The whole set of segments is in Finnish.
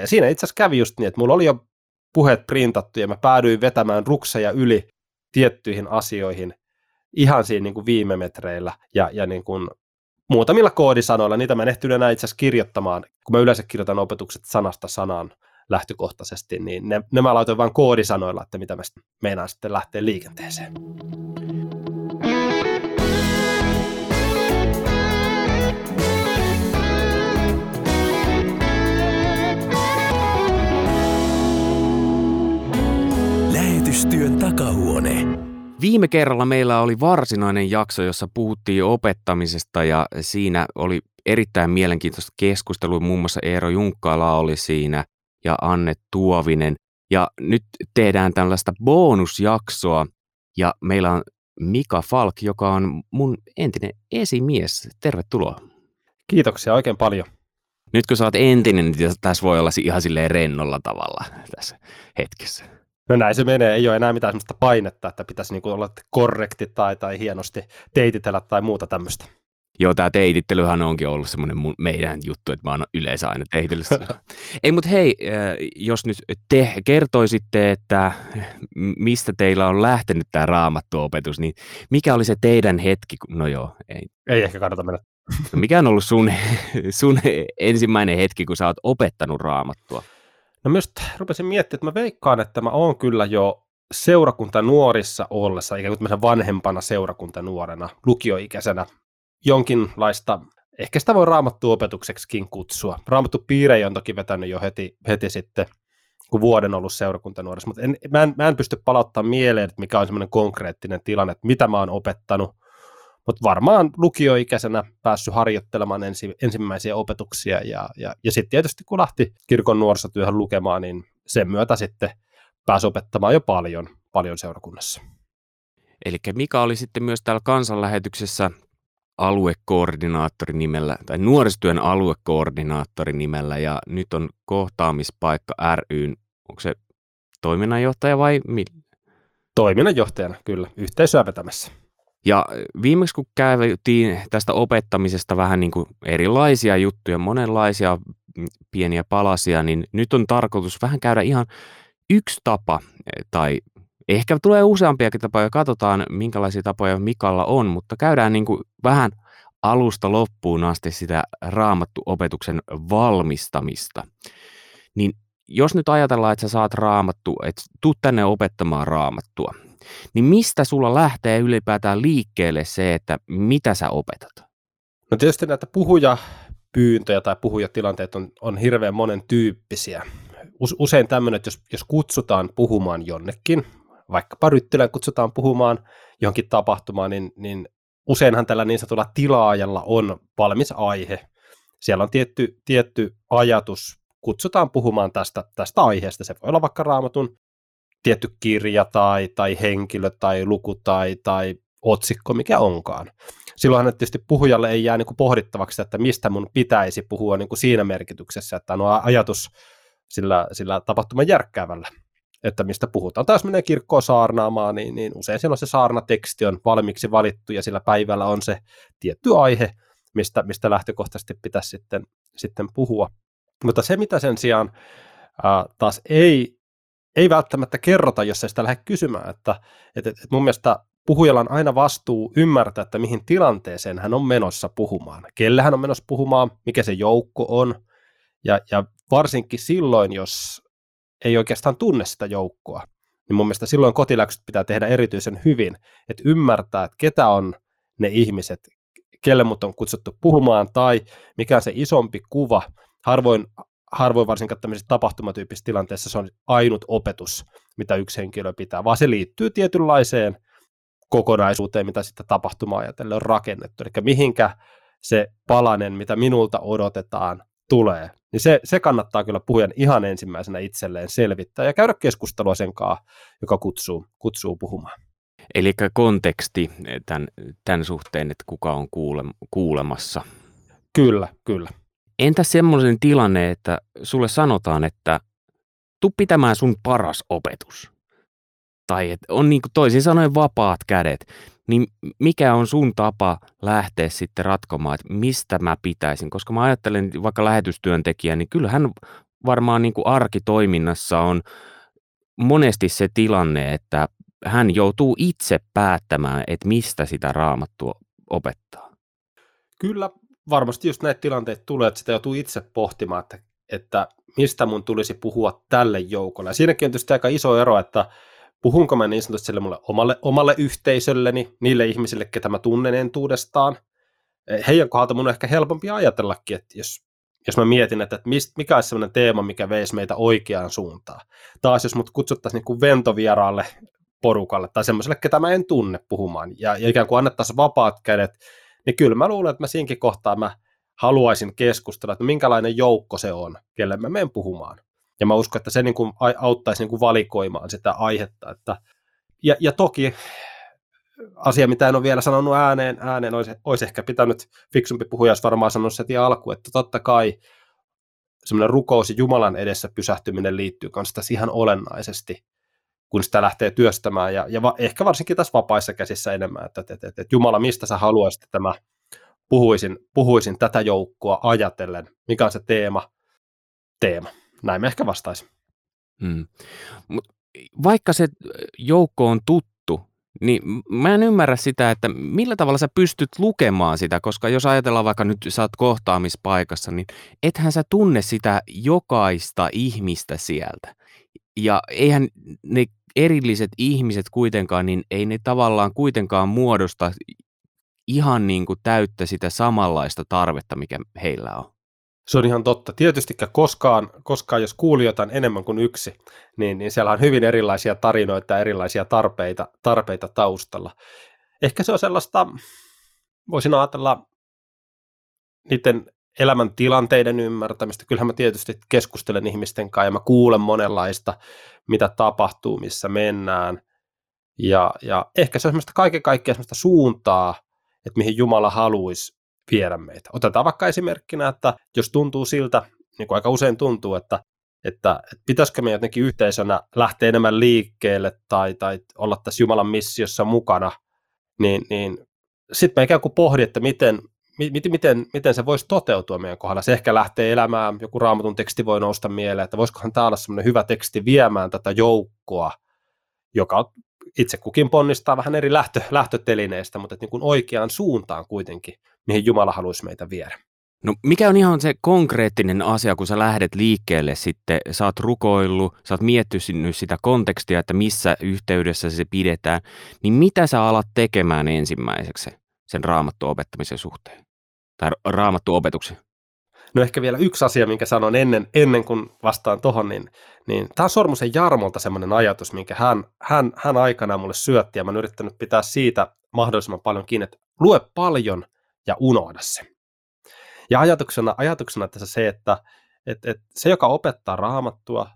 Ja siinä itse asiassa kävi just niin, että mulla oli jo puheet printattu ja mä päädyin vetämään rukseja yli tiettyihin asioihin ihan siinä niin kuin viime metreillä ja, ja niin kuin muutamilla koodisanoilla, niitä mä en ehtinyt enää itse asiassa kirjoittamaan, kun mä yleensä kirjoitan opetukset sanasta sanaan lähtökohtaisesti, niin ne, ne mä laitoin vain koodisanoilla, että mitä mä meinaan sitten lähteä liikenteeseen. Lähetystyön takahuone. Viime kerralla meillä oli varsinainen jakso, jossa puhuttiin opettamisesta ja siinä oli erittäin mielenkiintoista keskustelua. Muun muassa Eero Junkkala oli siinä ja Anne Tuovinen. Ja nyt tehdään tällaista bonusjaksoa ja meillä on Mika Falk, joka on mun entinen esimies. Tervetuloa. Kiitoksia oikein paljon. Nyt kun sä oot entinen, niin tässä voi olla ihan silleen rennolla tavalla tässä hetkessä. No näin se menee, ei ole enää mitään sellaista painetta, että pitäisi niinku olla korrekti tai, tai hienosti teititellä tai muuta tämmöistä. Joo, tämä teitittelyhän onkin ollut semmoinen meidän juttu, että mä oon yleensä aina teititellyt Ei, mutta hei, äh, jos nyt te kertoisitte, että mistä teillä on lähtenyt tämä raamattuopetus, niin mikä oli se teidän hetki? No joo, ei. Ei ehkä kannata mennä. No mikä on ollut sun, sun ensimmäinen hetki, kun sä oot opettanut raamattua? No myös rupesin miettimään, että mä veikkaan, että mä oon kyllä jo seurakunta nuorissa ollessa, ikään kuin vanhempana seurakunta nuorena, lukioikäisenä, jonkinlaista, ehkä sitä voi raamattu opetukseksikin kutsua. Raamattu piirejä on toki vetänyt jo heti, heti sitten, kun vuoden ollut seurakuntanuorissa, mutta en, mä, en, mä en pysty palauttamaan mieleen, että mikä on semmoinen konkreettinen tilanne, että mitä mä oon opettanut, mutta varmaan lukioikäisenä päässyt harjoittelemaan ensi, ensimmäisiä opetuksia ja, ja, ja sitten tietysti kun lähti kirkon nuorisotyöhön lukemaan, niin sen myötä sitten pääsi opettamaan jo paljon, paljon seurakunnassa. Eli Mika oli sitten myös täällä kansanlähetyksessä aluekoordinaattori nimellä, tai nuorisotyön aluekoordinaattori nimellä, ja nyt on kohtaamispaikka ryn, onko se toiminnanjohtaja vai millä? Toiminnanjohtajana, kyllä, yhteisöä vetämässä. Ja viimeksi kun käytiin tästä opettamisesta vähän niin kuin erilaisia juttuja, monenlaisia pieniä palasia, niin nyt on tarkoitus vähän käydä ihan yksi tapa, tai ehkä tulee useampiakin tapoja, katsotaan minkälaisia tapoja Mikalla on, mutta käydään niin kuin vähän alusta loppuun asti sitä raamattu-opetuksen valmistamista. Niin jos nyt ajatellaan, että sä saat raamattu, että tuu tänne opettamaan raamattua, niin mistä sulla lähtee ylipäätään liikkeelle se, että mitä sä opetat? No tietysti näitä puhujapyyntöjä tai puhujatilanteet on, on hirveän monen tyyppisiä. Usein tämmöinen, että jos, jos kutsutaan puhumaan jonnekin, vaikkapa Ryttylän kutsutaan puhumaan johonkin tapahtumaan, niin, niin useinhan tällä niin sanotulla tilaajalla on valmis aihe. Siellä on tietty, tietty ajatus, kutsutaan puhumaan tästä, tästä aiheesta. Se voi olla vaikka raamatun tietty kirja tai, tai henkilö tai luku tai, tai otsikko, mikä onkaan. Silloinhan tietysti puhujalle ei jää niin kuin pohdittavaksi, että mistä mun pitäisi puhua niin kuin siinä merkityksessä, että on ajatus sillä, sillä tapahtuman järkkäävällä, että mistä puhutaan. Tai jos menee kirkkoon saarnaamaan, niin, niin usein silloin se saarnateksti on valmiiksi valittu ja sillä päivällä on se tietty aihe, mistä, mistä lähtökohtaisesti pitäisi sitten, sitten puhua. Mutta se, mitä sen sijaan ää, taas ei ei välttämättä kerrota, jos ei sitä lähde kysymään. Että, että, että mun mielestä puhujalla on aina vastuu ymmärtää, että mihin tilanteeseen hän on menossa puhumaan. Kelle hän on menossa puhumaan, mikä se joukko on. Ja, ja varsinkin silloin, jos ei oikeastaan tunne sitä joukkoa, niin mun mielestä silloin kotiläksyt pitää tehdä erityisen hyvin, että ymmärtää, että ketä on ne ihmiset, kelle mut on kutsuttu puhumaan, tai mikä on se isompi kuva. Harvoin harvoin varsinkaan tämmöisessä tapahtumatyyppisessä tilanteessa se on ainut opetus, mitä yksi henkilö pitää, vaan se liittyy tietynlaiseen kokonaisuuteen, mitä sitten tapahtumaa ajatellen on rakennettu. Eli mihinkä se palanen, mitä minulta odotetaan, tulee. Niin se, se kannattaa kyllä puhujan ihan ensimmäisenä itselleen selvittää ja käydä keskustelua sen kanssa, joka kutsuu, kutsuu puhumaan. Eli konteksti tämän, tämän suhteen, että kuka on kuule, kuulemassa. Kyllä, kyllä. Entä semmoinen tilanne, että sulle sanotaan, että tu pitämään sun paras opetus? Tai että on niin toisin sanoen vapaat kädet. Niin mikä on sun tapa lähteä sitten ratkomaan, että mistä mä pitäisin? Koska mä ajattelen vaikka lähetystyöntekijä, niin kyllähän varmaan niin kuin arkitoiminnassa on monesti se tilanne, että hän joutuu itse päättämään, että mistä sitä raamattua opettaa. Kyllä, varmasti just näitä tilanteita tulee, että sitä joutuu itse pohtimaan, että, että mistä mun tulisi puhua tälle joukolle. Ja siinäkin on tietysti aika iso ero, että puhunko mä niin sanotusti sille mulle omalle, omalle yhteisölleni, niille ihmisille, ketä mä tunnen entuudestaan. Heidän kohdalta mun on ehkä helpompi ajatellakin, että jos, jos mä mietin, että, että mist, mikä olisi sellainen teema, mikä veisi meitä oikeaan suuntaan. Taas jos mut kutsuttaisiin niin ventovieraalle porukalle tai semmoiselle, ketä mä en tunne puhumaan, ja, ja ikään kuin annettaisiin vapaat kädet, niin kyllä mä luulen, että mä siinkin kohtaa mä haluaisin keskustella, että minkälainen joukko se on, kelle mä menen puhumaan. Ja mä uskon, että se niin kuin auttaisi niin kuin valikoimaan sitä aihetta. Että, ja, ja toki asia, mitä en ole vielä sanonut ääneen, ääneen olisi, olisi ehkä pitänyt fiksumpi puhuja, jos varmaan sanonut se alku, että totta kai semmoinen rukous Jumalan edessä pysähtyminen liittyy kanssa tässä ihan olennaisesti, kun sitä lähtee työstämään, ja, ja va, ehkä varsinkin tässä vapaissa käsissä enemmän, että, että, että, että Jumala, mistä sä haluaisit, että mä puhuisin, puhuisin tätä joukkoa ajatellen, mikä on se teema, teema. Näin me ehkä vastaisin. Mut vaikka se joukko on tuttu, niin mä en ymmärrä sitä, että millä tavalla sä pystyt lukemaan sitä, koska jos ajatellaan vaikka nyt sä oot kohtaamispaikassa, niin ethän sä tunne sitä jokaista ihmistä sieltä. Ja eihän ne erilliset ihmiset kuitenkaan, niin ei ne tavallaan kuitenkaan muodosta ihan niin kuin täyttä sitä samanlaista tarvetta, mikä heillä on. Se on ihan totta. Tietysti koskaan, koskaan jos kuulijoita on enemmän kuin yksi, niin, niin siellä on hyvin erilaisia tarinoita ja erilaisia tarpeita, tarpeita taustalla. Ehkä se on sellaista, voisin ajatella niiden elämän tilanteiden ymmärtämistä. Kyllähän mä tietysti keskustelen ihmisten kanssa ja mä kuulen monenlaista, mitä tapahtuu, missä mennään. Ja, ja ehkä se on semmoista kaiken kaikkiaan semmoista suuntaa, että mihin Jumala haluaisi viedä meitä. Otetaan vaikka esimerkkinä, että jos tuntuu siltä, niin kuin aika usein tuntuu, että, että, että pitäisikö me jotenkin yhteisönä lähteä enemmän liikkeelle tai, tai olla tässä Jumalan missiossa mukana, niin, niin sitten me ikään kuin pohdi, että miten, miten, miten, miten se voisi toteutua meidän kohdalla. Se ehkä lähtee elämään, joku raamatun teksti voi nousta mieleen, että voisikohan tämä olla semmoinen hyvä teksti viemään tätä joukkoa, joka itse kukin ponnistaa vähän eri lähtö, lähtötelineistä, mutta niin kuin oikeaan suuntaan kuitenkin, mihin Jumala haluaisi meitä viedä. No mikä on ihan se konkreettinen asia, kun sä lähdet liikkeelle sitten, sä oot rukoillut, sä oot miettinyt sitä kontekstia, että missä yhteydessä se pidetään, niin mitä sä alat tekemään ensimmäiseksi sen raamattu opettamisen suhteen? Tai raamattu opetuksen? No ehkä vielä yksi asia, minkä sanon ennen, ennen kuin vastaan tuohon, niin, niin tämä on Sormusen Jarmolta semmoinen ajatus, minkä hän, hän, hän aikanaan mulle syötti, ja mä oon yrittänyt pitää siitä mahdollisimman paljon kiinni, että lue paljon ja unohda se. Ja ajatuksena, ajatuksena tässä se, että et, et se, joka opettaa raamattua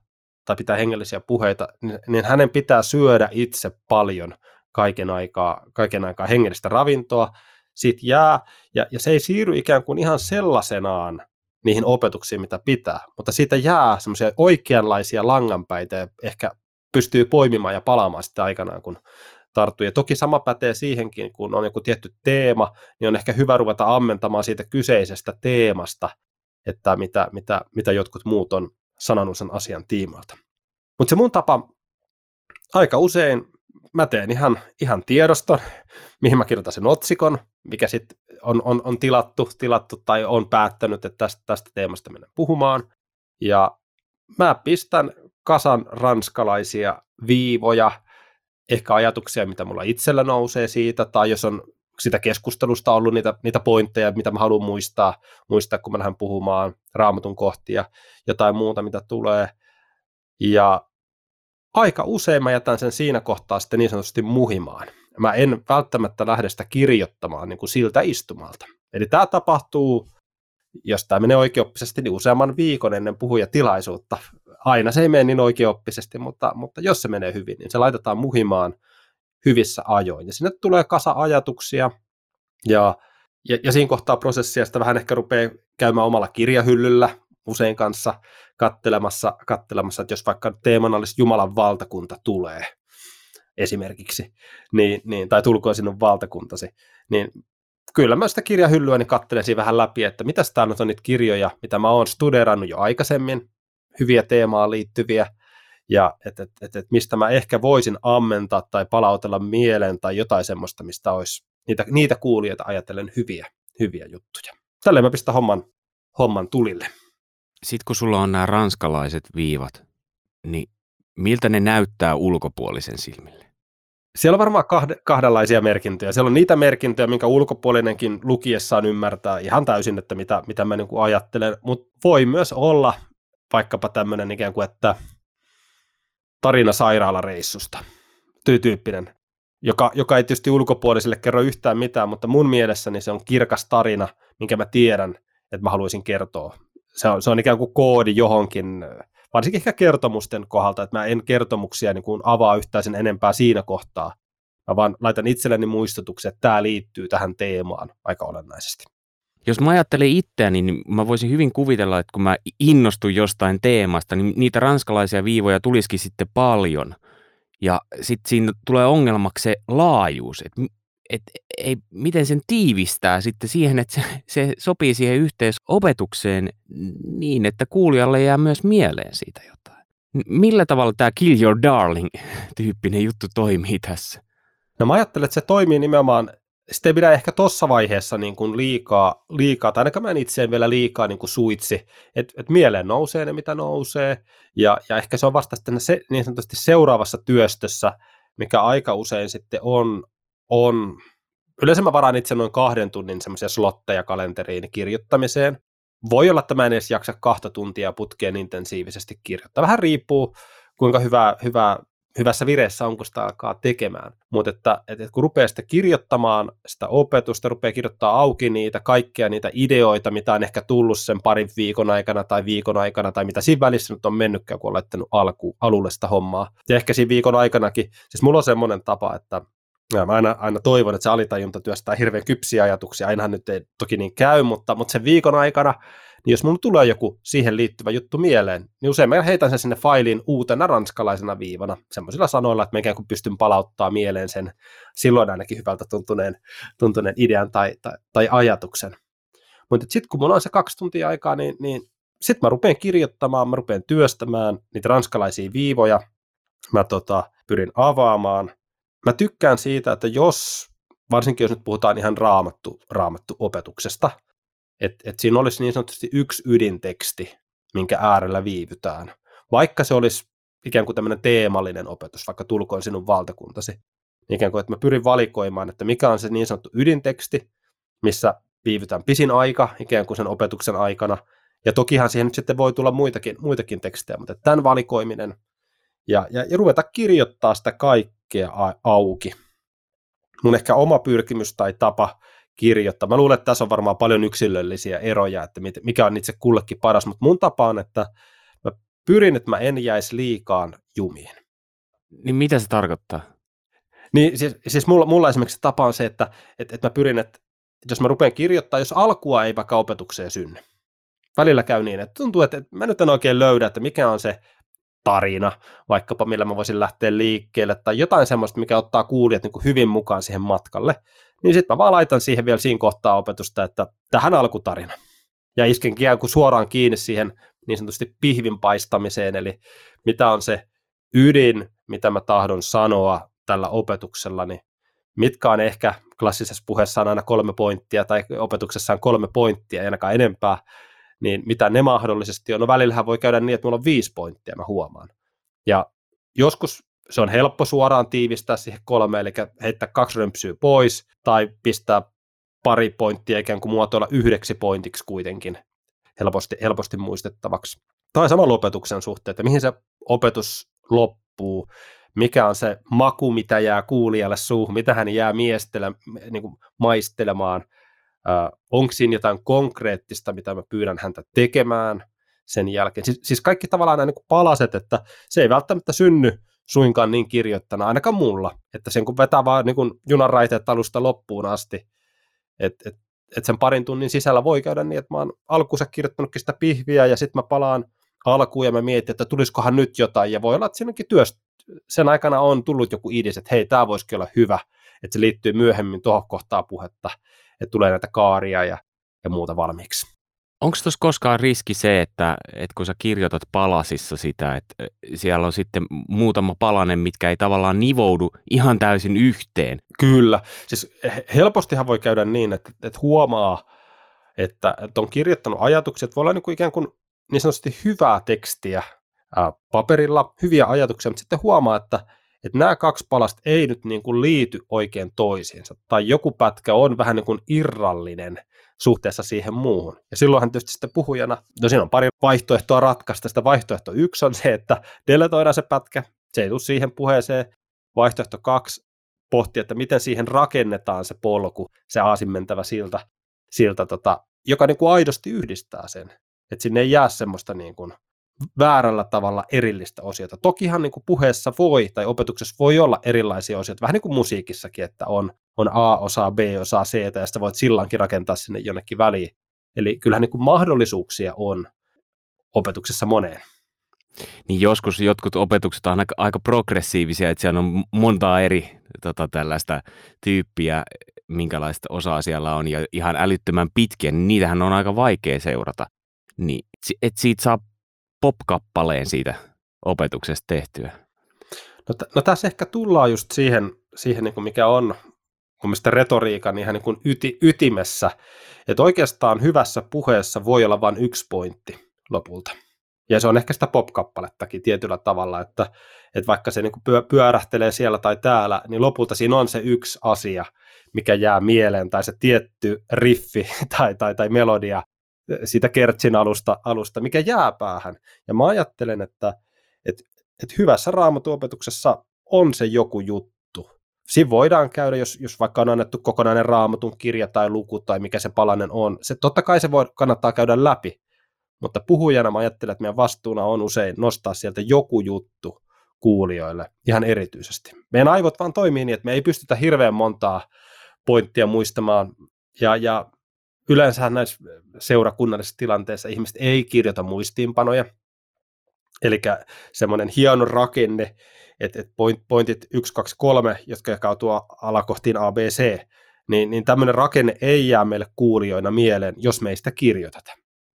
tai pitää hengellisiä puheita, niin, niin hänen pitää syödä itse paljon kaiken aikaa, kaiken aikaa hengellistä ravintoa, siitä jää, ja, ja se ei siirry ikään kuin ihan sellaisenaan niihin opetuksiin, mitä pitää, mutta siitä jää semmoisia oikeanlaisia langanpäitä ja ehkä pystyy poimimaan ja palaamaan sitten aikanaan, kun tarttuu. Ja toki sama pätee siihenkin, kun on joku tietty teema, niin on ehkä hyvä ruveta ammentamaan siitä kyseisestä teemasta, että mitä, mitä, mitä jotkut muut on sanonut sen asian tiimoilta. Mutta se mun tapa aika usein, mä teen ihan, ihan tiedoston, mihin mä kirjoitan sen otsikon, mikä sitten on, on, on tilattu, tilattu tai on päättänyt, että tästä, tästä teemasta mennään puhumaan. Ja mä pistän kasan ranskalaisia viivoja, ehkä ajatuksia, mitä mulla itsellä nousee siitä, tai jos on sitä keskustelusta ollut niitä, niitä pointteja, mitä mä haluan muistaa, muistaa, kun mä lähden puhumaan raamatun kohtia, jotain muuta, mitä tulee. Ja aika usein mä jätän sen siinä kohtaa sitten niin sanotusti muhimaan mä en välttämättä lähde sitä kirjoittamaan niin kuin siltä istumalta. Eli tämä tapahtuu, jos tämä menee oikeoppisesti, niin useamman viikon ennen puhujatilaisuutta. Aina se ei mene niin oikeoppisesti, mutta, mutta jos se menee hyvin, niin se laitetaan muhimaan hyvissä ajoin. Ja sinne tulee kasa ajatuksia, ja, ja, ja siinä kohtaa prosessia sitä vähän ehkä rupeaa käymään omalla kirjahyllyllä usein kanssa kattelemassa, kattelemassa, että jos vaikka teemana olisi Jumalan valtakunta tulee, esimerkiksi, niin, niin, tai tulkoon sinun valtakuntasi, niin kyllä mä sitä kirjahyllyä niin katselen siinä vähän läpi, että mitä nyt on niitä kirjoja, mitä mä oon studerannut jo aikaisemmin, hyviä teemaan liittyviä, ja että et, et, et mistä mä ehkä voisin ammentaa tai palautella mieleen tai jotain semmoista, mistä olisi niitä, niitä kuulijoita ajatellen hyviä, hyviä juttuja. Tällä mä pistän homman, homman tulille. Sitten kun sulla on nämä ranskalaiset viivat, niin miltä ne näyttää ulkopuolisen silmille? Siellä on varmaan kahde, kahdenlaisia merkintöjä. Siellä on niitä merkintöjä, minkä ulkopuolinenkin lukiessaan ymmärtää ihan täysin, että mitä, mitä mä niin kuin ajattelen, mutta voi myös olla vaikkapa tämmöinen ikään kuin, että tarina sairaalareissusta, tyyppinen, joka, joka ei tietysti ulkopuolisille kerro yhtään mitään, mutta mun mielessäni se on kirkas tarina, minkä mä tiedän, että mä haluaisin kertoa. Se on, se on ikään kuin koodi johonkin varsinkin ehkä kertomusten kohdalta, että mä en kertomuksia niin kuin avaa yhtään sen enempää siinä kohtaa. Mä vaan laitan itselleni muistutuksen, että tämä liittyy tähän teemaan aika olennaisesti. Jos mä ajattelen itseäni, niin mä voisin hyvin kuvitella, että kun mä innostun jostain teemasta, niin niitä ranskalaisia viivoja tulisikin sitten paljon. Ja sitten siinä tulee ongelmaksi se laajuus, että et, ei, miten sen tiivistää sitten siihen, että se, se sopii siihen yhteisopetukseen niin, että kuulijalle jää myös mieleen siitä jotain. Millä tavalla tämä Kill Your Darling-tyyppinen juttu toimii tässä? No mä ajattelen, että se toimii nimenomaan, sitä ei pidä ehkä tuossa vaiheessa niin kuin liikaa, liikaa, tai ainakaan mä en itse vielä liikaa niin kuin suitsi, että et mieleen nousee ne, mitä nousee, ja, ja ehkä se on vasta sitten se, niin sanotusti seuraavassa työstössä, mikä aika usein sitten on, on, yleensä mä varaan itse noin kahden tunnin semmoisia slotteja kalenteriin kirjoittamiseen. Voi olla, että mä en edes jaksa kahta tuntia putkeen intensiivisesti kirjoittaa. Vähän riippuu, kuinka hyvä, hyvä, hyvässä vireessä on, kun sitä alkaa tekemään. Mutta että, että kun rupeaa sitä kirjoittamaan sitä opetusta, rupeaa kirjoittaa auki niitä kaikkia niitä ideoita, mitä on ehkä tullut sen parin viikon aikana tai viikon aikana, tai mitä siinä välissä nyt on mennytkään, kun on laittanut alku, alulle sitä hommaa. Ja ehkä siinä viikon aikanakin, siis mulla on semmoinen tapa, että ja mä aina, aina toivon, että se alitajunta työstää hirveän kypsiä ajatuksia. Ainahan nyt ei toki niin käy, mutta, mutta sen viikon aikana, niin jos mulla tulee joku siihen liittyvä juttu mieleen, niin usein mä heitän sen sinne failiin uutena ranskalaisena viivana, semmoisilla sanoilla, että mä ikään kuin pystyn palauttaa mieleen sen silloin ainakin hyvältä tuntuneen, tuntuneen idean tai, tai, tai ajatuksen. Mutta sitten kun mulla on se kaksi tuntia aikaa, niin, niin sitten mä rupean kirjoittamaan, mä rupean työstämään niitä ranskalaisia viivoja, mä tota, pyrin avaamaan – tykkään siitä, että jos, varsinkin jos nyt puhutaan ihan raamattu, raamattu opetuksesta, että et siinä olisi niin sanotusti yksi ydinteksti, minkä äärellä viivytään. Vaikka se olisi ikään kuin tämmöinen teemallinen opetus, vaikka tulkoon sinun valtakuntasi, niin ikään kuin, että mä pyrin valikoimaan, että mikä on se niin sanottu ydinteksti, missä viivytään pisin aika ikään kuin sen opetuksen aikana, ja tokihan siihen nyt sitten voi tulla muitakin, muitakin tekstejä, mutta tämän valikoiminen ja, ja, ja ruveta kirjoittaa sitä kaikkea auki. Mun ehkä oma pyrkimys tai tapa kirjoittaa. Mä luulen, että tässä on varmaan paljon yksilöllisiä eroja, että mikä on itse kullekin paras, mutta mun tapa on, että mä pyrin, että mä en jäisi liikaan jumiin. Niin mitä se tarkoittaa? Niin siis, siis mulla, mulla esimerkiksi tapa on se, että, että, että mä pyrin, että jos mä rupean kirjoittaa, jos alkua ei vaikka opetukseen synny, välillä käy niin, että tuntuu, että mä nyt en oikein löydä, että mikä on se tarina, vaikkapa millä mä voisin lähteä liikkeelle, tai jotain semmoista, mikä ottaa kuulijat niin kuin hyvin mukaan siihen matkalle, niin sitten mä vaan laitan siihen vielä siinä kohtaa opetusta, että tähän alkutarina. Ja isken kuin suoraan kiinni siihen niin sanotusti pihvin paistamiseen, eli mitä on se ydin, mitä mä tahdon sanoa tällä opetuksella, niin mitkä on ehkä klassisessa puheessa on aina kolme pointtia, tai opetuksessa on kolme pointtia, ei ainakaan enempää, niin mitä ne mahdollisesti on. No välillähän voi käydä niin, että mulla on viisi pointtia, mä huomaan. Ja joskus se on helppo suoraan tiivistää siihen kolme, eli heittää kaksi römpsyä pois, tai pistää pari pointtia ikään kuin muotoilla yhdeksi pointiksi kuitenkin helposti, helposti muistettavaksi. Tai sama lopetuksen suhteen, että mihin se opetus loppuu, mikä on se maku, mitä jää kuulijalle suuhun, mitä hän jää miestele, niin kuin maistelemaan – Äh, onko siinä jotain konkreettista, mitä mä pyydän häntä tekemään sen jälkeen. Siis, siis kaikki tavallaan nämä niin palaset, että se ei välttämättä synny suinkaan niin kirjoittana, ainakaan mulla, että sen kun vetää vaan niin junan raiteet alusta loppuun asti, että et, et sen parin tunnin sisällä voi käydä niin, että mä oon alkuunsa kirjoittanutkin sitä pihviä ja sitten mä palaan alkuun ja mä mietin, että tulisikohan nyt jotain ja voi olla, että siinäkin työstä sen aikana on tullut joku idis, että hei, tämä voisikin olla hyvä, että se liittyy myöhemmin tuohon kohtaan puhetta, että tulee näitä kaaria ja, ja muuta valmiiksi. Onko tuossa koskaan riski se, että, että kun sä kirjoitat palasissa sitä, että siellä on sitten muutama palanen, mitkä ei tavallaan nivoudu ihan täysin yhteen? Kyllä. Siis helpostihan voi käydä niin, että, että huomaa, että, että on kirjoittanut ajatuksia, että voi olla niin kuin ikään kuin niin sanotusti hyvää tekstiä ää, paperilla, hyviä ajatuksia, mutta sitten huomaa, että, että nämä kaksi palasta ei nyt niin kuin liity oikein toisiinsa, tai joku pätkä on vähän niin kuin irrallinen suhteessa siihen muuhun. Ja silloinhan tietysti sitten puhujana, no siinä on pari vaihtoehtoa ratkaista. Sitä vaihtoehto yksi on se, että deletoidaan se pätkä, se ei tule siihen puheeseen. Vaihtoehto kaksi, pohti, että miten siihen rakennetaan se polku, se aasinmentävä silta, silta tota, joka niin kuin aidosti yhdistää sen. Että sinne ei jää semmoista niin kuin väärällä tavalla erillistä osiota. Tokihan niin kuin puheessa voi tai opetuksessa voi olla erilaisia osioita, vähän niin kuin musiikissakin, että on, on A-osaa, B-osaa, C, ja sitä voit sillankin rakentaa sinne jonnekin väliin. Eli kyllähän niin kuin mahdollisuuksia on opetuksessa moneen. Niin joskus jotkut opetukset on aika, aika progressiivisia, että siellä on montaa eri tota, tällaista tyyppiä, minkälaista osaa siellä on, ja ihan älyttömän pitkiä, niin niitähän on aika vaikea seurata. Niin, että siitä saa pop-kappaleen siitä opetuksesta tehtyä? No, t- no tässä ehkä tullaan just siihen, siihen niin kuin mikä on mun mielestä retoriikan ihan niin kuin yti, ytimessä, että oikeastaan hyvässä puheessa voi olla vain yksi pointti lopulta. Ja se on ehkä sitä pop-kappalettakin tietyllä tavalla, että, että vaikka se niin kuin pyörähtelee siellä tai täällä, niin lopulta siinä on se yksi asia, mikä jää mieleen, tai se tietty riffi tai, tai, tai melodia, siitä Kertsin alusta, alusta, mikä jää päähän. Ja mä ajattelen, että, että, että hyvässä raamatuopetuksessa on se joku juttu. Siinä voidaan käydä, jos, jos vaikka on annettu kokonainen raamatun kirja tai luku tai mikä se palanen on. Se, totta kai se voi, kannattaa käydä läpi, mutta puhujana mä ajattelen, että meidän vastuuna on usein nostaa sieltä joku juttu kuulijoille ihan erityisesti. Meidän aivot vaan toimii niin, että me ei pystytä hirveän montaa pointtia muistamaan, ja, ja yleensä näissä seurakunnallisissa tilanteissa ihmiset ei kirjoita muistiinpanoja, eli semmoinen hieno rakenne, että, point, pointit 1, 2, 3, jotka jakautuu alakohtiin A, B, C, niin, niin tämmöinen rakenne ei jää meille kuulijoina mieleen, jos meistä kirjoiteta.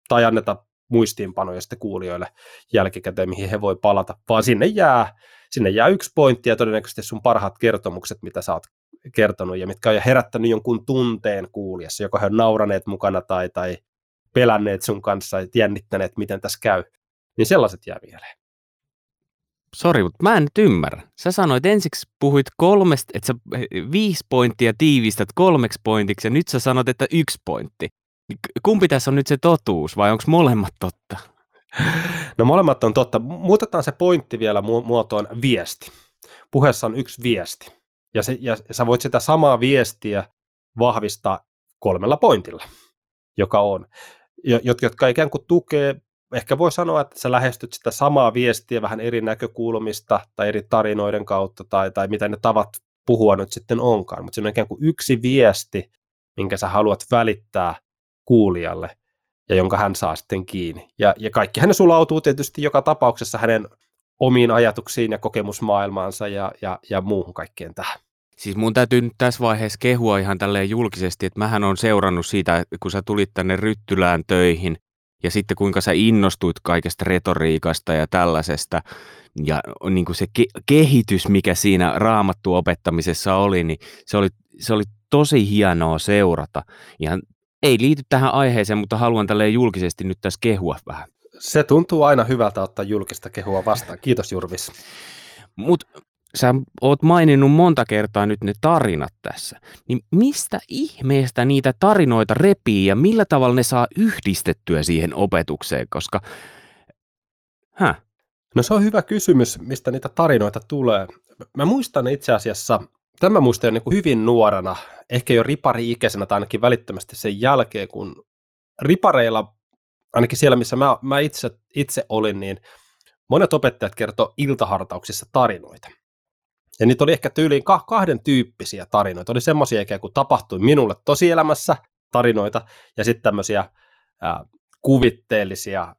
Tai anneta muistiinpanoja sitten kuulijoille jälkikäteen, mihin he voi palata, vaan sinne jää, sinne jää yksi pointti ja todennäköisesti sun parhaat kertomukset, mitä sä oot kertonut ja mitkä on herättänyt jonkun tunteen kuulijassa, joko he on nauraneet mukana tai, tai pelänneet sun kanssa ja jännittäneet, miten tässä käy, niin sellaiset jää mieleen. Sori, mutta mä en nyt ymmärrä. Sä sanoit ensiksi, puhuit kolmesta, että sä viisi pointtia tiivistät kolmeksi pointiksi ja nyt sä sanot, että yksi pointti. Kumpi tässä on nyt se totuus vai onko molemmat totta? No molemmat on totta. Muutetaan se pointti vielä muotoon viesti. Puheessa on yksi viesti. Ja, se, ja sä voit sitä samaa viestiä vahvistaa kolmella pointilla, joka on, jotka, jotka ikään kuin tukee, ehkä voi sanoa, että sä lähestyt sitä samaa viestiä vähän eri näkökulmista tai eri tarinoiden kautta tai, tai mitä ne tavat puhua nyt sitten onkaan, mutta se on ikään kuin yksi viesti, minkä sä haluat välittää kuulijalle ja jonka hän saa sitten kiinni. Ja, ja kaikki hän sulautuu tietysti joka tapauksessa hänen omiin ajatuksiin ja kokemusmaailmaansa ja, ja, ja muuhun kaikkeen tähän. Siis mun täytyy nyt tässä vaiheessa kehua ihan tälleen julkisesti, että mähän on seurannut siitä, kun sä tulit tänne Ryttylään töihin ja sitten kuinka sä innostuit kaikesta retoriikasta ja tällaisesta ja niin kuin se ke- kehitys, mikä siinä raamattu opettamisessa oli, niin se oli, se oli tosi hienoa seurata. Ihan ei liity tähän aiheeseen, mutta haluan tälleen julkisesti nyt tässä kehua vähän. Se tuntuu aina hyvältä ottaa julkista kehua vastaan. Kiitos Jurvis. Mutta sä oot maininnut monta kertaa nyt ne tarinat tässä, niin mistä ihmeestä niitä tarinoita repii ja millä tavalla ne saa yhdistettyä siihen opetukseen, koska... Häh? No se on hyvä kysymys, mistä niitä tarinoita tulee. Mä muistan itse asiassa, tämä muistan jo niin hyvin nuorena, ehkä jo ripari-ikäisenä tai ainakin välittömästi sen jälkeen, kun ripareilla, ainakin siellä missä mä, mä itse, itse olin, niin monet opettajat kertoo iltahartauksissa tarinoita. Ja niitä oli ehkä tyyliin kahden tyyppisiä tarinoita. Oli semmoisia ikään kuin tapahtui minulle tosielämässä tarinoita, ja sitten tämmöisiä ää, kuvitteellisia,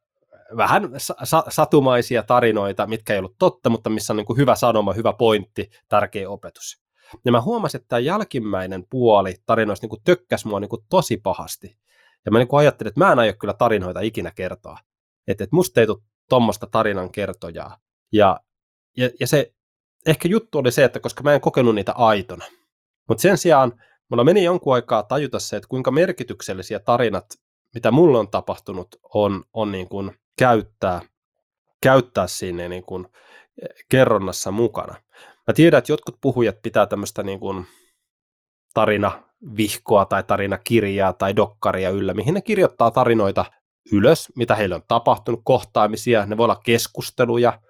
vähän sa- satumaisia tarinoita, mitkä ei ollut totta, mutta missä on niin kuin hyvä sanoma, hyvä pointti, tärkeä opetus. Ja mä huomasin, että tämä jälkimmäinen puoli tarinoista niin kuin tökkäs mua niin kuin tosi pahasti. Ja mä niin ajattelin, että mä en aio kyllä tarinoita ikinä kertoa. Että, että musta ei tule tuommoista tarinan kertojaa. Ja, ja, ja se ehkä juttu oli se, että koska mä en kokenut niitä aitona. Mutta sen sijaan mulla meni jonkun aikaa tajuta se, että kuinka merkityksellisiä tarinat, mitä mulle on tapahtunut, on, on niin kuin käyttää, käyttää siinä niin kuin kerronnassa mukana. Mä tiedän, että jotkut puhujat pitää tämmöistä niin kuin tarinavihkoa tai tarinakirjaa tai dokkaria yllä, mihin ne kirjoittaa tarinoita ylös, mitä heille on tapahtunut, kohtaamisia, ne voi olla keskusteluja.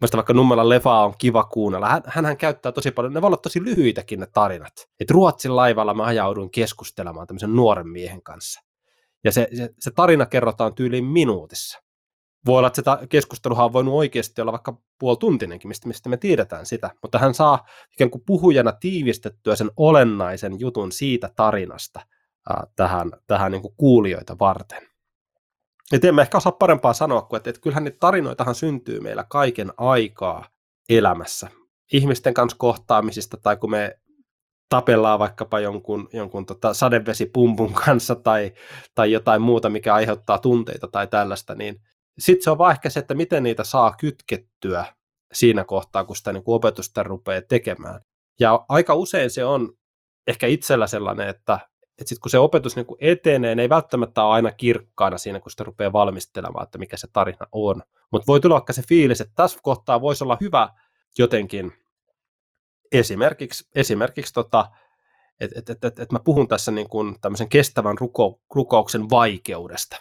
Mielestäni vaikka Nummelan Lefaa on kiva kuunnella. Hän, hän käyttää tosi paljon, ne voi olla tosi lyhyitäkin ne tarinat. Et Ruotsin laivalla mä ajauduin keskustelemaan tämmöisen nuoren miehen kanssa. Ja se, se, se tarina kerrotaan tyyliin minuutissa voi olla, että se keskusteluhan on voinut oikeasti olla vaikka puolituntinenkin, mistä, mistä me tiedetään sitä, mutta hän saa ikään kuin puhujana tiivistettyä sen olennaisen jutun siitä tarinasta ää, tähän, tähän niin kuin kuulijoita varten. Et en mä ehkä osaa parempaa sanoa kuin, että, että kyllähän niitä tarinoitahan syntyy meillä kaiken aikaa elämässä. Ihmisten kanssa kohtaamisista tai kun me tapellaan vaikkapa jonkun, jonkun tota sadevesipumpun kanssa tai, tai jotain muuta, mikä aiheuttaa tunteita tai tällaista, niin sitten se on vaan ehkä se, että miten niitä saa kytkettyä siinä kohtaa, kun sitä niin opetusta rupeaa tekemään. Ja aika usein se on ehkä itsellä sellainen, että, että sitten kun se opetus niin kuin etenee, ne ei välttämättä ole aina kirkkaana siinä, kun sitä rupeaa valmistelemaan, että mikä se tarina on. Mutta voi tulla vaikka se fiilis, että tässä kohtaa voisi olla hyvä jotenkin esimerkiksi, esimerkiksi tota, että et, et, et, et mä puhun tässä niin kuin tämmöisen kestävän ruko, rukouksen vaikeudesta.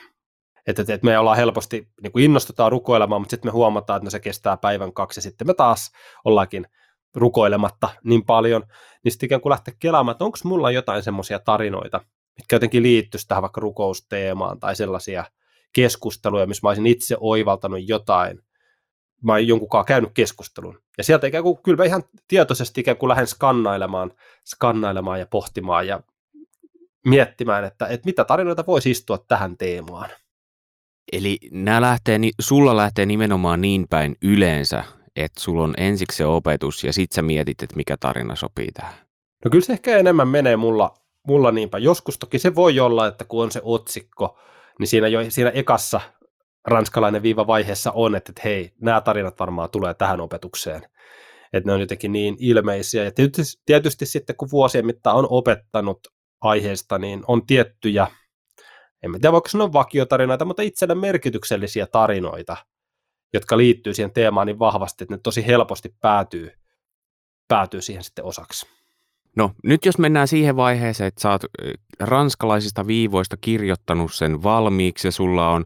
Että, että, me ollaan helposti, niin kuin innostutaan rukoilemaan, mutta sitten me huomataan, että no se kestää päivän kaksi ja sitten me taas ollaankin rukoilematta niin paljon, niin sitten ikään kuin lähteä kelaamaan, että onko mulla jotain semmoisia tarinoita, mitkä jotenkin liittyisi tähän vaikka rukousteemaan tai sellaisia keskusteluja, missä mä olisin itse oivaltanut jotain, mä oon jonkunkaan käynyt keskustelun. Ja sieltä ikään kuin, kyllä mä ihan tietoisesti ikään kuin lähden skannailemaan, skannailemaan ja pohtimaan ja miettimään, että, että mitä tarinoita voisi istua tähän teemaan. Eli nämä lähtee, sulla lähtee nimenomaan niin päin yleensä, että sulla on ensiksi se opetus ja sit sä mietit, että mikä tarina sopii tähän. No kyllä se ehkä enemmän menee mulla, mulla niinpä. Joskus toki se voi olla, että kun on se otsikko, niin siinä, jo, siinä ekassa ranskalainen viiva vaiheessa on, että, että hei, nämä tarinat varmaan tulee tähän opetukseen. Että ne on jotenkin niin ilmeisiä. Ja tietysti, tietysti sitten kun vuosien mittaan on opettanut aiheesta, niin on tiettyjä en tiedä voiko sanoa vakiotarinoita, mutta itselle merkityksellisiä tarinoita, jotka liittyy siihen teemaan niin vahvasti, että ne tosi helposti päätyy, päätyy siihen sitten osaksi. No nyt jos mennään siihen vaiheeseen, että sä oot ranskalaisista viivoista kirjoittanut sen valmiiksi ja sulla on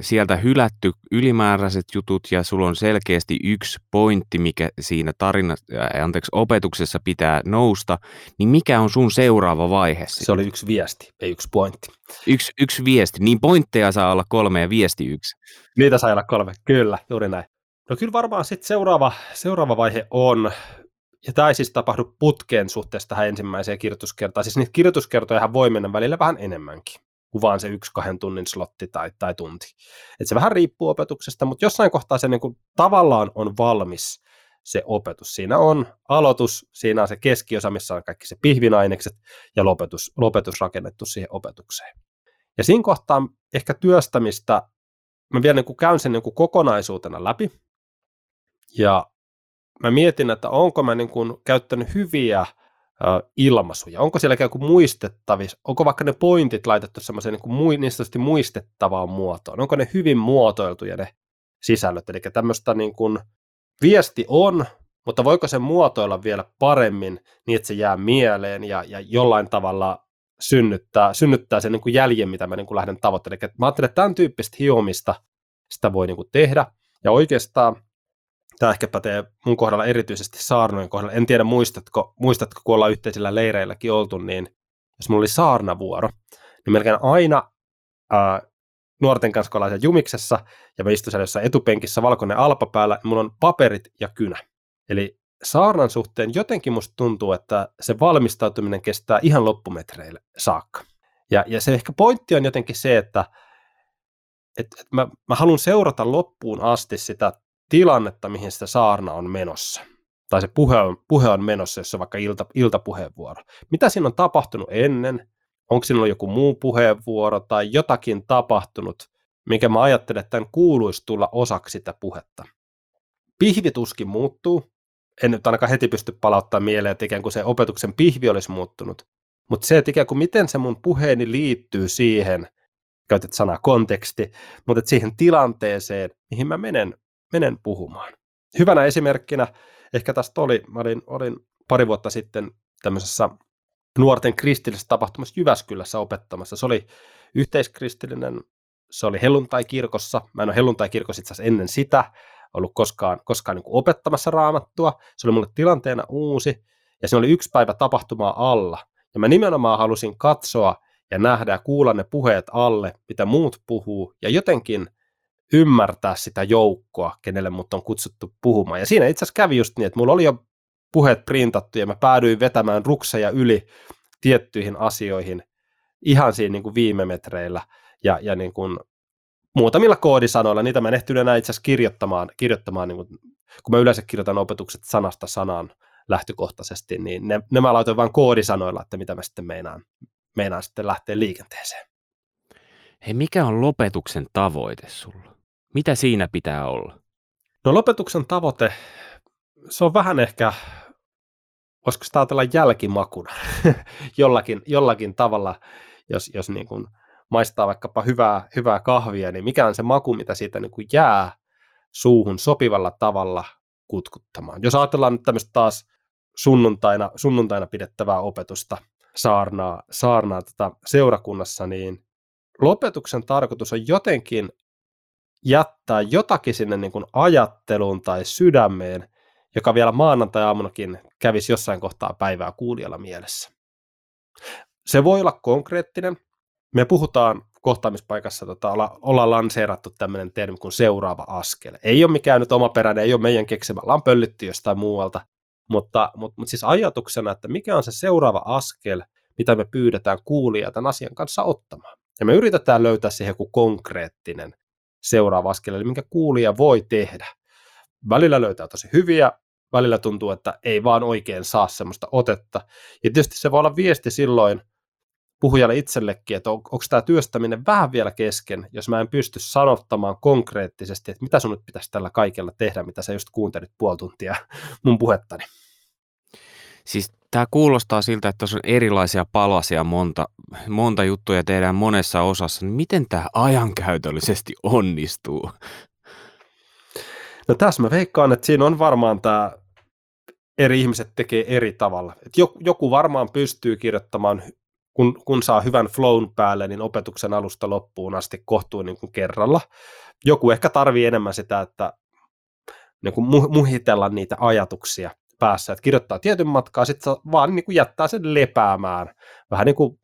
sieltä hylätty ylimääräiset jutut ja sulla on selkeästi yksi pointti, mikä siinä tarina, anteeksi, opetuksessa pitää nousta, niin mikä on sun seuraava vaihe? Se oli yksi viesti, ei yksi pointti. Yksi, yksi viesti, niin pointteja saa olla kolme ja viesti yksi. Niitä saa olla kolme, kyllä, juuri näin. No kyllä varmaan sitten seuraava, seuraava vaihe on, ja tämä ei siis tapahdu putkeen suhteessa tähän ensimmäiseen kirjoituskertaan. Siis niitä kirjoituskertoja voi mennä välillä vähän enemmänkin kuin vaan se yksi kahden tunnin slotti tai, tai tunti. Et se vähän riippuu opetuksesta, mutta jossain kohtaa se niin kuin tavallaan on valmis se opetus. Siinä on aloitus, siinä on se keskiosa, missä on kaikki se pihvinainekset ja lopetus, lopetus rakennettu siihen opetukseen. Ja siinä kohtaa ehkä työstämistä, mä vielä niin kuin käyn sen niin kuin kokonaisuutena läpi ja mä mietin, että onko mä niin kuin käyttänyt hyviä ilmaisuja? Onko siellä kuin muistettavissa, onko vaikka ne pointit laitettu semmoiseen niin, kuin niin muistettavaan muotoon? Onko ne hyvin muotoiltuja ne sisällöt? Eli tämmöistä niin kuin, viesti on, mutta voiko se muotoilla vielä paremmin niin, että se jää mieleen ja, ja jollain tavalla synnyttää, synnyttää sen niin kuin jäljen, mitä mä niin kuin lähden tavoittelemaan. Mä ajattelen, että tämän tyyppistä hiomista sitä voi niin kuin tehdä. Ja oikeastaan Tämä ehkä pätee mun kohdalla erityisesti saarnojen kohdalla. En tiedä, muistatko, muistatko kun ollaan yhteisillä leireilläkin oltu, niin jos mulla oli saarnavuoro, niin melkein aina ää, nuorten kanssa, kun ollaan jumiksessa, ja mä istun siellä jossain etupenkissä valkoinen alpa päällä, niin mulla on paperit ja kynä. Eli saarnan suhteen jotenkin musta tuntuu, että se valmistautuminen kestää ihan loppumetreille saakka. Ja, ja se ehkä pointti on jotenkin se, että et, et mä, mä haluan seurata loppuun asti sitä tilannetta, mihin sitä saarna on menossa. Tai se puhe on, puhe on menossa, jos on vaikka ilta, iltapuheenvuoro. Mitä siinä on tapahtunut ennen, onko sinulla joku muu puheenvuoro tai jotakin tapahtunut, mikä mä ajattelen, että tämän kuuluisi tulla osaksi sitä puhetta. Pihvituskin muuttuu, en nyt ainakaan heti pysty palauttamaan mieleen, että ikään kuin se opetuksen pihvi olisi muuttunut, mutta se, että ikään kuin miten se mun puheeni liittyy siihen, käytät sanaa konteksti, mutta siihen tilanteeseen, mihin mä menen, menen puhumaan. Hyvänä esimerkkinä ehkä tästä oli, mä olin, olin pari vuotta sitten tämmöisessä nuorten kristillisessä tapahtumassa Jyväskylässä opettamassa. Se oli yhteiskristillinen, se oli helluntai-kirkossa. Mä en ole helluntai-kirkossa itse asiassa ennen sitä ollut koskaan, koskaan niin opettamassa raamattua. Se oli mulle tilanteena uusi, ja se oli yksi päivä tapahtumaa alla. Ja mä nimenomaan halusin katsoa ja nähdä ja kuulla ne puheet alle, mitä muut puhuu, ja jotenkin ymmärtää sitä joukkoa, kenelle mut on kutsuttu puhumaan. Ja siinä itse asiassa kävi just niin, että mulla oli jo puheet printattu ja mä päädyin vetämään rukseja yli tiettyihin asioihin ihan siinä niin kuin viime metreillä ja, ja niin kuin muutamilla koodisanoilla, niitä mä en ehtinyt enää itse asiassa kirjoittamaan, kirjoittamaan niin kuin, kun mä yleensä kirjoitan opetukset sanasta sanaan lähtökohtaisesti, niin ne, ne mä laitoin vain koodisanoilla, että mitä mä sitten meinaan, meinaan sitten lähteä liikenteeseen. Hei, mikä on lopetuksen tavoite sulla? Mitä siinä pitää olla? No lopetuksen tavoite, se on vähän ehkä, voisiko sitä ajatella jälkimakuna jollakin, jollakin tavalla, jos, jos niin kuin maistaa vaikkapa hyvää, hyvää kahvia, niin mikä on se maku, mitä siitä niin kuin jää suuhun sopivalla tavalla kutkuttamaan. Jos ajatellaan nyt tämmöistä taas sunnuntaina, sunnuntaina pidettävää opetusta, saarnaa, saarnaa tota seurakunnassa, niin lopetuksen tarkoitus on jotenkin jättää jotakin sinne niin kuin ajatteluun tai sydämeen, joka vielä maanantai-aamunakin kävisi jossain kohtaa päivää kuulijalla mielessä. Se voi olla konkreettinen. Me puhutaan kohtaamispaikassa, tota, olla, ollaan lanseerattu tämmöinen termi kuin seuraava askel. Ei ole mikään nyt omaperäinen, ei ole meidän keksimä, ollaan pöllitty jostain muualta, mutta, mutta, mutta siis ajatuksena, että mikä on se seuraava askel, mitä me pyydetään kuulijaa tämän asian kanssa ottamaan. Ja me yritetään löytää siihen joku konkreettinen seuraava askel, eli minkä kuulija voi tehdä. Välillä löytää tosi hyviä, välillä tuntuu, että ei vaan oikein saa semmoista otetta. Ja tietysti se voi olla viesti silloin puhujalle itsellekin, että on, onko tämä työstäminen vähän vielä kesken, jos mä en pysty sanottamaan konkreettisesti, että mitä sun nyt pitäisi tällä kaikella tehdä, mitä sä just kuuntelit puoli tuntia mun puhettani. Siis tämä kuulostaa siltä, että on erilaisia palasia, monta, monta juttuja tehdään monessa osassa. Niin miten tämä ajankäytöllisesti onnistuu? No tässä mä veikkaan, että siinä on varmaan tämä eri ihmiset tekee eri tavalla. Et joku varmaan pystyy kirjoittamaan, kun, kun saa hyvän flown päälle, niin opetuksen alusta loppuun asti kohtuu niin kuin kerralla. Joku ehkä tarvii enemmän sitä, että niin kuin muhitella niitä ajatuksia päässä, että kirjoittaa tietyn matkaa, sitten vaan niin kuin jättää sen lepäämään. Vähän niin kuin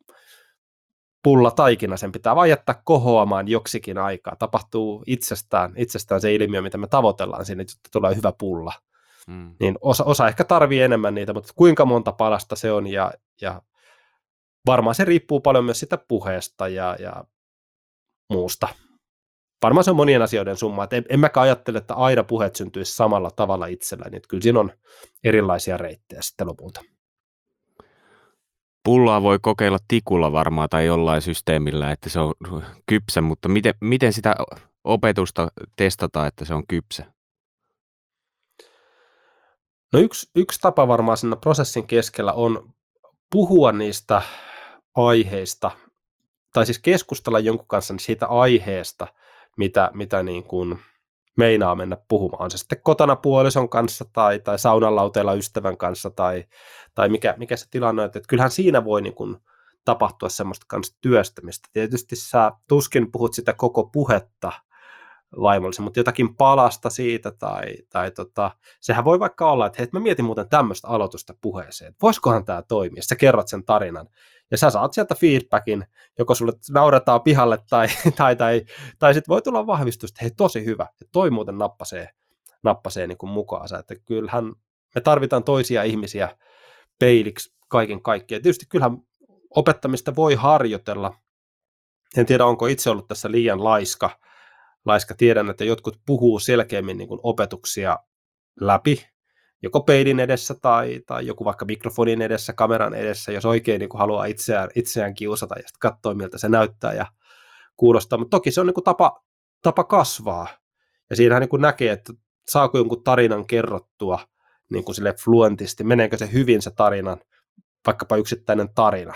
pulla taikina, sen pitää vain jättää kohoamaan joksikin aikaa. Tapahtuu itsestään, itsestään se ilmiö, mitä me tavoitellaan sinne, että tulee hyvä pulla. Hmm. Niin osa, osa ehkä tarvii enemmän niitä, mutta kuinka monta palasta se on ja, ja varmaan se riippuu paljon myös sitä puheesta ja, ja muusta varmaan se on monien asioiden summa, että en, en mäkään ajattele, että aina puheet syntyisi samalla tavalla itselläni, niin että kyllä siinä on erilaisia reittejä sitten lopulta. Pullaa voi kokeilla tikulla varmaan tai jollain systeemillä, että se on kypsä, mutta miten, miten sitä opetusta testataan, että se on kypsä? No yksi, yksi tapa varmaan siinä prosessin keskellä on puhua niistä aiheista, tai siis keskustella jonkun kanssa siitä aiheesta – mitä, mitä niin kuin meinaa mennä puhumaan. Se sitten kotona puolison kanssa tai, tai saunalauteella ystävän kanssa tai, tai mikä, mikä se tilanne on. Että kyllähän siinä voi niin kuin tapahtua semmoista kanssa työstämistä. Tietysti sä tuskin puhut sitä koko puhetta vaimollesi, mutta jotakin palasta siitä tai, tai tota, sehän voi vaikka olla, että hei, mä mietin muuten tämmöistä aloitusta puheeseen, voisikohan tämä toimia, sä kerrot sen tarinan. Ja sä saat sieltä feedbackin, joko sulle nauretaan pihalle tai, tai, tai, tai sitten voi tulla vahvistus, että hei tosi hyvä, että toi muuten nappasee, nappasee niin kuin mukaansa, että kyllähän me tarvitaan toisia ihmisiä peiliksi kaiken kaikkiaan. Tietysti kyllähän opettamista voi harjoitella, en tiedä onko itse ollut tässä liian laiska, laiska. tiedän, että jotkut puhuu selkeämmin niin kuin opetuksia läpi, joko peilin edessä tai, tai joku vaikka mikrofonin edessä, kameran edessä, jos oikein niin kuin haluaa itseään, itseään kiusata ja sitten katsoa, miltä se näyttää ja kuulostaa. Mutta toki se on niin kuin tapa, tapa kasvaa. Ja siinähän niin kuin näkee, että saako jonkun tarinan kerrottua niin kuin sille fluentisti, meneekö se hyvin se tarinan, vaikkapa yksittäinen tarina.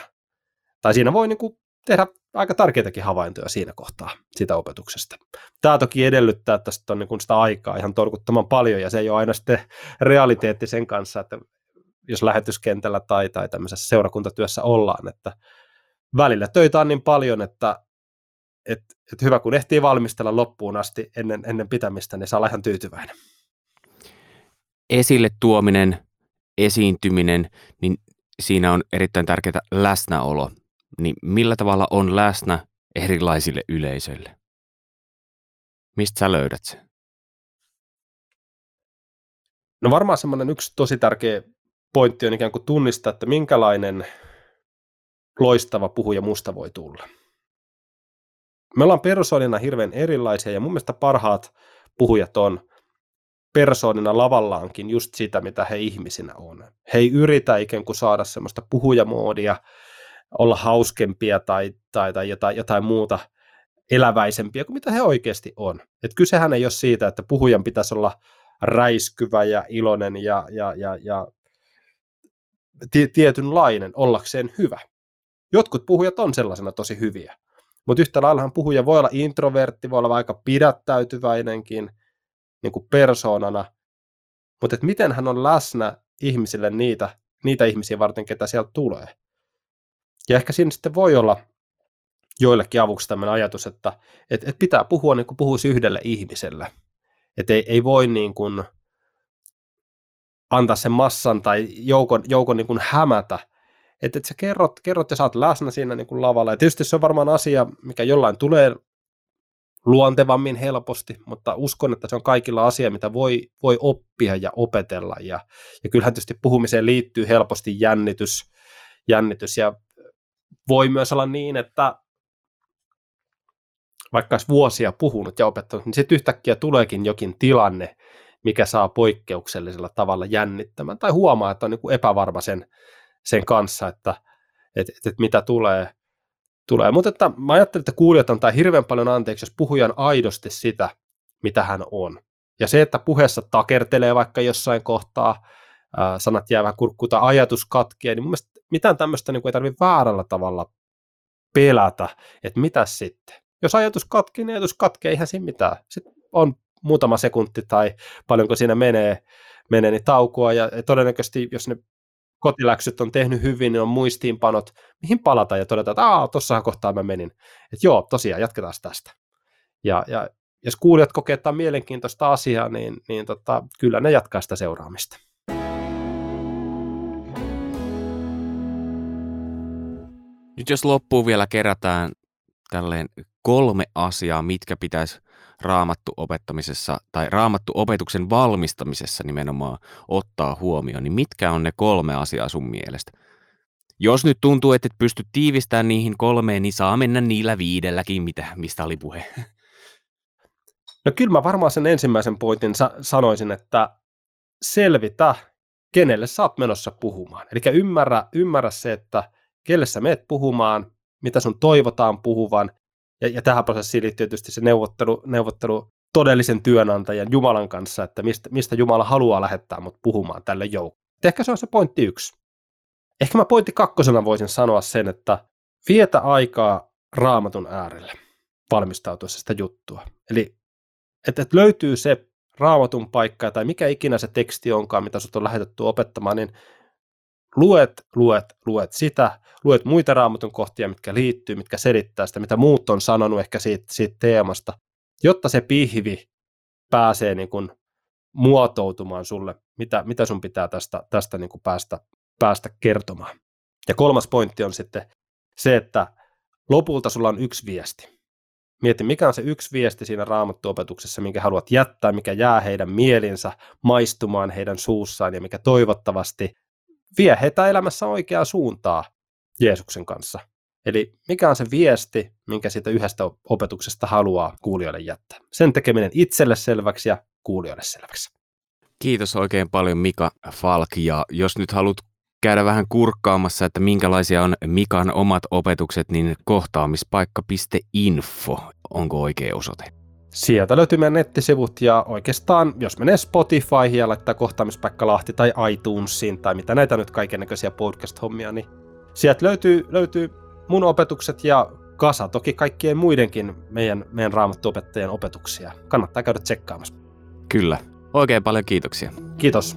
Tai siinä voi niin kuin tehdä aika tärkeitäkin havaintoja siinä kohtaa sitä opetuksesta. Tämä toki edellyttää, että tästä on niin sitä aikaa ihan torkuttoman paljon, ja se ei ole aina sitten realiteetti sen kanssa, että jos lähetyskentällä tai, tai tämmöisessä seurakuntatyössä ollaan, että välillä töitä on niin paljon, että et, et hyvä kun ehtii valmistella loppuun asti ennen, ennen pitämistä, niin saa olla ihan tyytyväinen. Esille tuominen, esiintyminen, niin siinä on erittäin tärkeää läsnäolo niin millä tavalla on läsnä erilaisille yleisöille? Mistä sä löydät sen? No varmaan semmoinen yksi tosi tärkeä pointti on ikään kuin tunnistaa, että minkälainen loistava puhuja musta voi tulla. Me ollaan persoonina hirveän erilaisia ja mun mielestä parhaat puhujat on persoonina lavallaankin just sitä, mitä he ihmisinä on. He ei yritä ikään kuin saada semmoista puhujamoodia, olla hauskempia tai, tai, tai jotain, jotain muuta eläväisempiä kuin mitä he oikeasti on. Et kysehän ei ole siitä, että puhujan pitäisi olla räiskyvä ja iloinen ja, ja, ja, ja tietynlainen ollakseen hyvä. Jotkut puhujat on sellaisena tosi hyviä, mutta yhtä laillahan puhuja voi olla introvertti, voi olla aika pidättäytyväinenkin niin kuin persoonana, mutta miten hän on läsnä ihmisille niitä, niitä ihmisiä varten, ketä sieltä tulee. Ja ehkä siinä sitten voi olla joillekin avuksi tämmöinen ajatus, että, että, että pitää puhua niin kuin puhuisi yhdelle ihmiselle. Että ei, ei voi niin kuin antaa sen massan tai joukon, joukon niin kuin hämätä. Että, että sä kerrot, kerrot ja saat läsnä siinä niin kuin lavalla. Ja tietysti se on varmaan asia, mikä jollain tulee luontevammin helposti, mutta uskon, että se on kaikilla asia, mitä voi, voi oppia ja opetella. Ja, ja kyllähän tietysti puhumiseen liittyy helposti jännitys, jännitys ja voi myös olla niin, että vaikka olisi vuosia puhunut ja opettanut, niin sitten yhtäkkiä tuleekin jokin tilanne, mikä saa poikkeuksellisella tavalla jännittämään, tai huomaa, että on niin kuin epävarma sen, sen kanssa, että, että, että, että mitä tulee. tulee. Mutta että mä ajattelin, että kuulijat antaa hirveän paljon anteeksi, jos puhujan aidosti sitä, mitä hän on. Ja se, että puheessa takertelee vaikka jossain kohtaa, sanat jäävät kurkkuun tai ajatus katkia, niin mun mielestä mitään tämmöistä niin kuin ei tarvitse väärällä tavalla pelätä, että mitä sitten. Jos ajatus katkee, niin ajatus katkee, eihän siinä mitään. Sitten on muutama sekunti tai paljonko siinä menee, menee niin taukoa ja todennäköisesti, jos ne kotiläksyt on tehnyt hyvin, niin on muistiinpanot, mihin palata ja todeta, että aah, tossahan kohtaa mä menin. Että joo, tosiaan, jatketaan tästä. Ja, ja jos kuulijat kokee, että on mielenkiintoista asiaa, niin, niin tota, kyllä ne jatkaa sitä seuraamista. Nyt jos loppuun vielä kerätään tälleen kolme asiaa, mitkä pitäisi raamattu opettamisessa tai raamattu opetuksen valmistamisessa nimenomaan ottaa huomioon, niin mitkä on ne kolme asiaa sun mielestä? Jos nyt tuntuu, että et pysty tiivistämään niihin kolmeen, niin saa mennä niillä viidelläkin, mitä, mistä oli puhe. No kyllä mä varmaan sen ensimmäisen pointin sa- sanoisin, että selvitä, kenelle sä oot menossa puhumaan. Eli ymmärrä, ymmärrä se, että kelle sä meet puhumaan, mitä sun toivotaan puhuvan, ja, ja tähän prosessiin liittyy tietysti se neuvottelu, neuvottelu todellisen työnantajan Jumalan kanssa, että mistä, mistä Jumala haluaa lähettää mut puhumaan tälle joukkoon. Ehkä se on se pointti yksi. Ehkä mä pointti kakkosena voisin sanoa sen, että vietä aikaa raamatun äärelle valmistautuessa sitä juttua. Eli että, että löytyy se raamatun paikka tai mikä ikinä se teksti onkaan, mitä sut on lähetetty opettamaan, niin luet, luet, luet sitä, luet muita raamatun kohtia, mitkä liittyy, mitkä selittää sitä, mitä muut on sanonut ehkä siitä, siitä teemasta, jotta se pihvi pääsee niin kuin muotoutumaan sulle, mitä, mitä sun pitää tästä, tästä niin kuin päästä, päästä kertomaan. Ja kolmas pointti on sitten se, että lopulta sulla on yksi viesti. Mieti, mikä on se yksi viesti siinä raamattuopetuksessa, minkä haluat jättää, mikä jää heidän mielinsä maistumaan heidän suussaan ja mikä toivottavasti vie heitä elämässä oikeaa suuntaa Jeesuksen kanssa. Eli mikä on se viesti, minkä siitä yhdestä opetuksesta haluaa kuulijoille jättää. Sen tekeminen itselle selväksi ja kuulijoille selväksi. Kiitos oikein paljon Mika Falk ja jos nyt haluat käydä vähän kurkkaamassa, että minkälaisia on Mikan omat opetukset, niin kohtaamispaikka.info onko oikea osoite? Sieltä löytyy meidän nettisivut ja oikeastaan, jos menee Spotifyhin ja laittaa kohtaamispaikka Lahti tai iTunesiin tai mitä näitä nyt kaikennäköisiä podcast-hommia, niin sieltä löytyy, löytyy mun opetukset ja kasa toki kaikkien muidenkin meidän, meidän raamattuopettajien opetuksia. Kannattaa käydä tsekkaamassa. Kyllä. Oikein paljon kiitoksia. Kiitos.